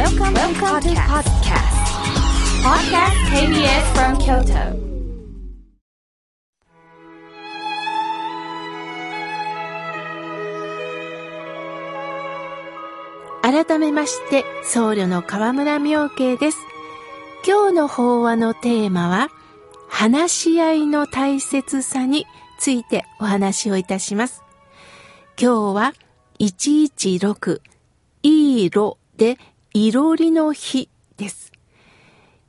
Welcome, Welcome to podcast. Podcast KBS from Kyoto. 改めまして、僧侶の河村明慶です。今日の法話のテーマは、話し合いの大切さについてお話をいたします。今日は116、いいろでいろりの日です。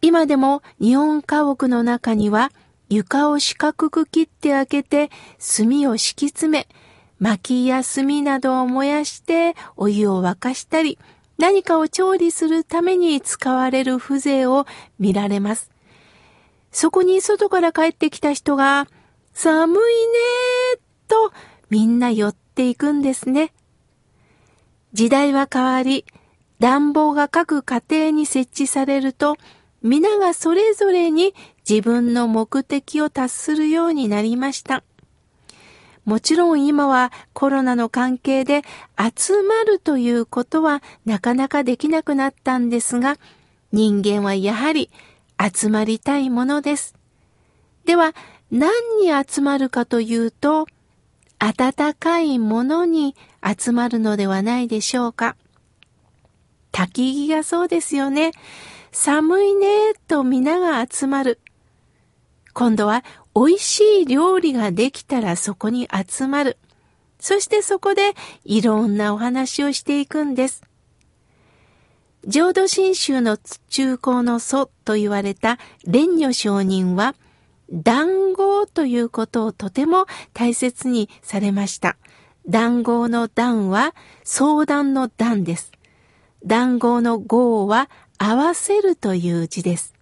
今でも日本家屋の中には床を四角く切って開けて炭を敷き詰め、薪や炭などを燃やしてお湯を沸かしたり、何かを調理するために使われる風情を見られます。そこに外から帰ってきた人が、寒いねーとみんな寄っていくんですね。時代は変わり、暖房が各家庭に設置されると、皆がそれぞれに自分の目的を達するようになりました。もちろん今はコロナの関係で集まるということはなかなかできなくなったんですが、人間はやはり集まりたいものです。では、何に集まるかというと、暖かいものに集まるのではないでしょうか。焚き木がそうですよね。寒いねと皆が集まる。今度は美味しい料理ができたらそこに集まる。そしてそこでいろんなお話をしていくんです。浄土真宗の中高の祖と言われた蓮如上人は、談合ということをとても大切にされました。談合の談は相談の談です。談合の合は合わせるという字です。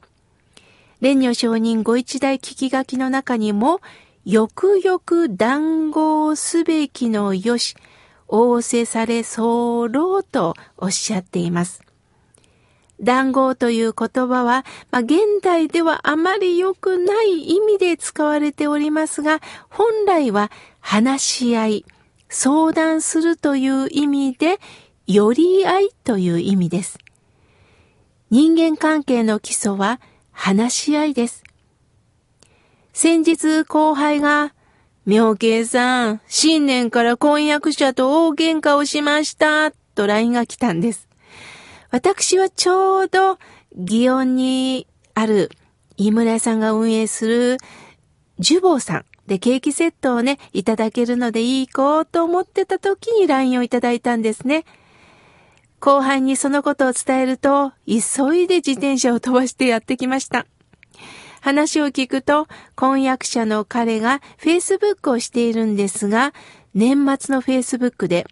蓮如上人ご一代聞き書きの中にも、よくよく談合すべきのよし、仰せされ候とおっしゃっています。談合という言葉は、まあ、現代ではあまり良くない意味で使われておりますが、本来は話し合い、相談するという意味で、寄り合いという意味です。人間関係の基礎は話し合いです。先日後輩が、妙慶さん、新年から婚約者と大喧嘩をしました、と LINE が来たんです。私はちょうど、祇園にある飯村さんが運営するジュボーさんでケーキセットをね、いただけるのでいい子と思ってた時に LINE をいただいたんですね。後輩にそのことを伝えると、急いで自転車を飛ばしてやってきました。話を聞くと、婚約者の彼が Facebook をしているんですが、年末の Facebook で、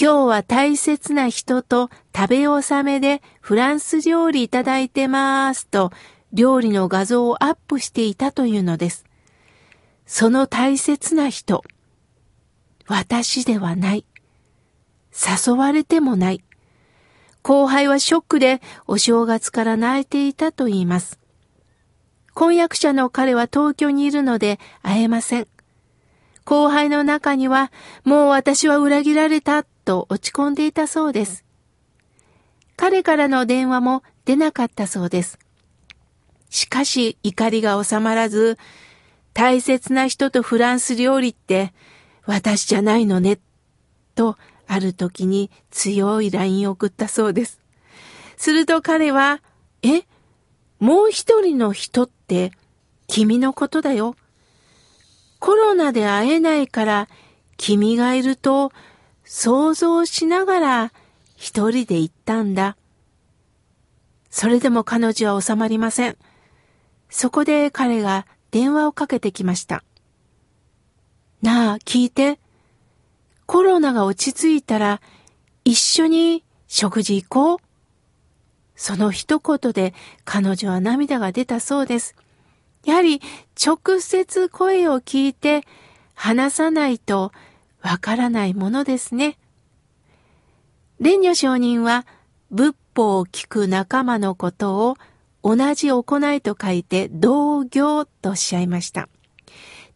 今日は大切な人と食べ納めでフランス料理いただいてますと、料理の画像をアップしていたというのです。その大切な人、私ではない。誘われてもない。後輩はショックでお正月から泣いていたと言います。婚約者の彼は東京にいるので会えません。後輩の中にはもう私は裏切られたと落ち込んでいたそうです。彼からの電話も出なかったそうです。しかし怒りが収まらず、大切な人とフランス料理って私じゃないのね、とある時に強い LINE を送ったそうです。すると彼は、えもう一人の人って君のことだよ。コロナで会えないから君がいると想像しながら一人で行ったんだ。それでも彼女は収まりません。そこで彼が電話をかけてきました。なあ、聞いて。コロナが落ち着いたら一緒に食事行こう。その一言で彼女は涙が出たそうです。やはり直接声を聞いて話さないとわからないものですね。蓮如上人は仏法を聞く仲間のことを同じ行いと書いて同業とおっしゃいました。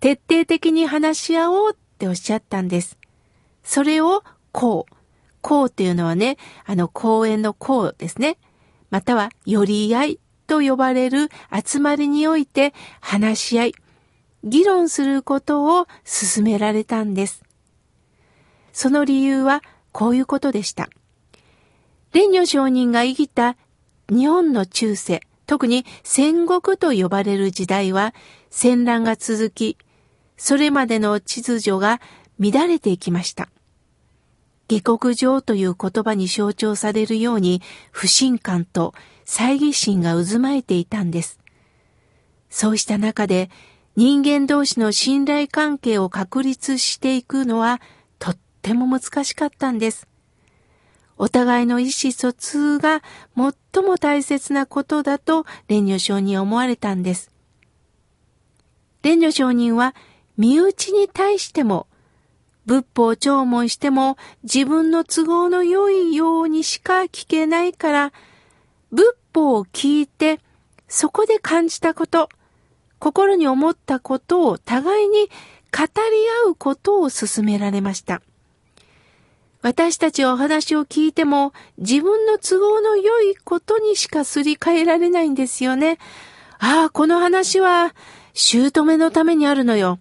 徹底的に話し合おうっておっしゃったんです。それをこう、公というのはね、あの公園の公ですね。または、寄り合いと呼ばれる集まりにおいて話し合い、議論することを進められたんです。その理由はこういうことでした。蓮如上人が生きた日本の中世、特に戦国と呼ばれる時代は戦乱が続き、それまでの秩序が乱れていきました。下克上という言葉に象徴されるように不信感と猜疑心が渦巻いていたんです。そうした中で人間同士の信頼関係を確立していくのはとっても難しかったんです。お互いの意思疎通が最も大切なことだと蓮如上人は思われたんです。蓮如上人は身内に対しても仏法聴聞しても自分の都合の良いようにしか聞けないから、仏法を聞いて、そこで感じたこと、心に思ったことを互いに語り合うことを勧められました。私たちはお話を聞いても自分の都合の良いことにしかすり替えられないんですよね。ああ、この話は姑のためにあるのよ。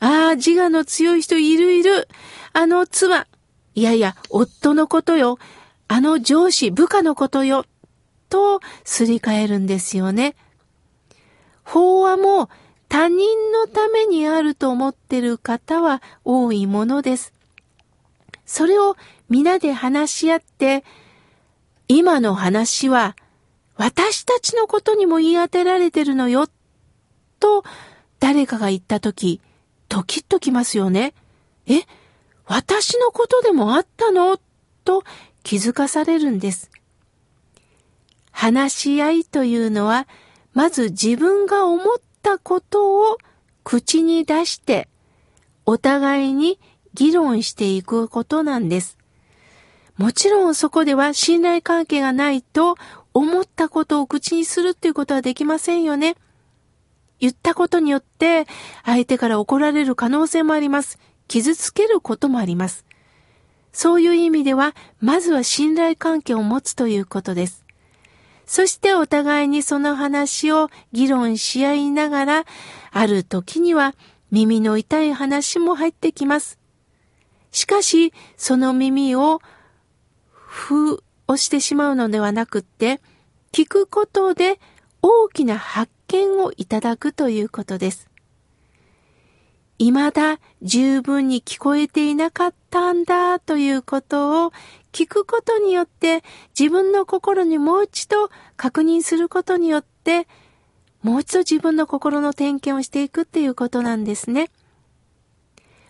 ああ、自我の強い人いるいる。あの妻。いやいや、夫のことよ。あの上司、部下のことよ。と、すり替えるんですよね。法話も他人のためにあると思ってる方は多いものです。それを皆で話し合って、今の話は私たちのことにも言い当てられてるのよ、と誰かが言ったとき、ドキッときますよね。え、私のことでもあったの？と気づかされるんです。話し合いというのは、まず自分が思ったことを口に出して、お互いに議論していくことなんです。もちろんそこでは信頼関係がないと思ったことを口にするっていうことはできませんよね。言ったことによって相手から怒られる可能性もあります。傷つけることもあります。そういう意味では、まずは信頼関係を持つということです。そしてお互いにその話を議論し合いながら、ある時には耳の痛い話も入ってきます。しかし、その耳を、ふをしてしまうのではなくって、聞くことで大きな発見をいただくということです。未だ十分に聞こえていなかったんだということを聞くことによって自分の心にもう一度確認することによってもう一度自分の心の点検をしていくっていうことなんですね。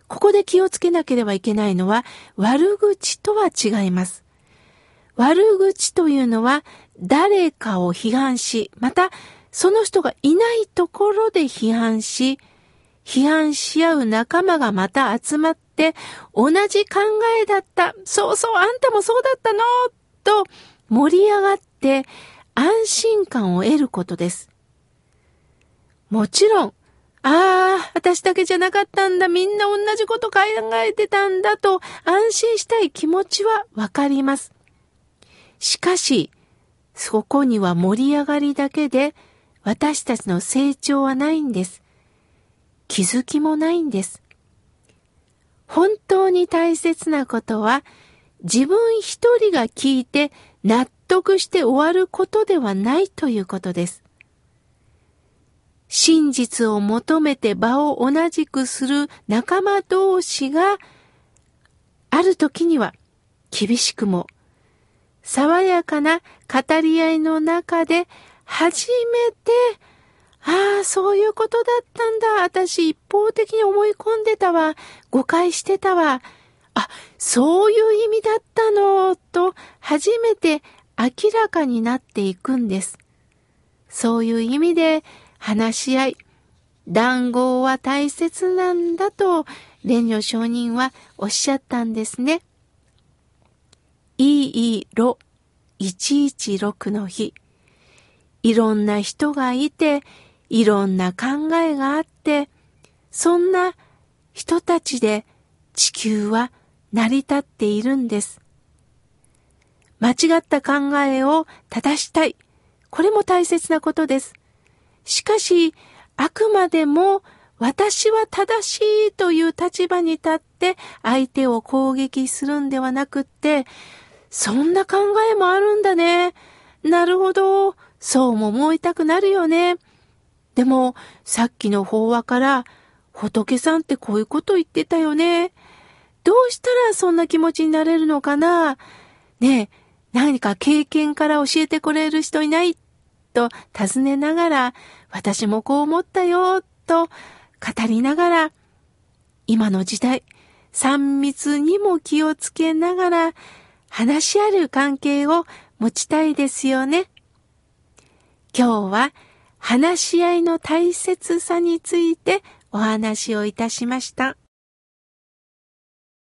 ここで気をつけなければいけないのは悪口とは違います。悪口というのは誰かを批判し、またその人がいないところで批判し、批判し合う仲間がまた集まって、同じ考えだった、そうそう、あんたもそうだったの、と盛り上がって安心感を得ることです。もちろん、ああ、私だけじゃなかったんだ、みんな同じこと考えてたんだと安心したい気持ちはわかります。しかし、そこには盛り上がりだけで私たちの成長はないんです。気づきもないんです。本当に大切なことは自分一人が聞いて納得して終わることではないということです。真実を求めて場を同じくする仲間同士がある時には厳しくも爽やかな語り合いの中で初めて、ああ、そういうことだったんだ。私一方的に思い込んでたわ。誤解してたわ。あ、そういう意味だったの、と初めて明らかになっていくんです。そういう意味で話し合い、談合は大切なんだと、蓮如上人はおっしゃったんですね。いいろ116の日。いろんな人がいて、いろんな考えがあって、そんな人たちで地球は成り立っているんです。間違った考えを正したい。これも大切なことです。しかし、あくまでも私は正しいという立場に立って相手を攻撃するんではなくって、そんな考えもあるんだね。なるほど。そうも思いたくなるよね。でも、さっきの法話から、仏さんってこういうこと言ってたよね。どうしたらそんな気持ちになれるのかなねえ、何か経験から教えてくれる人いない？と尋ねながら、私もこう思ったよ、と語りながら、今の時代、三密にも気をつけながら、話し合う関係を持ちたいですよね。今日は話し合いの大切さについてお話をいたしました。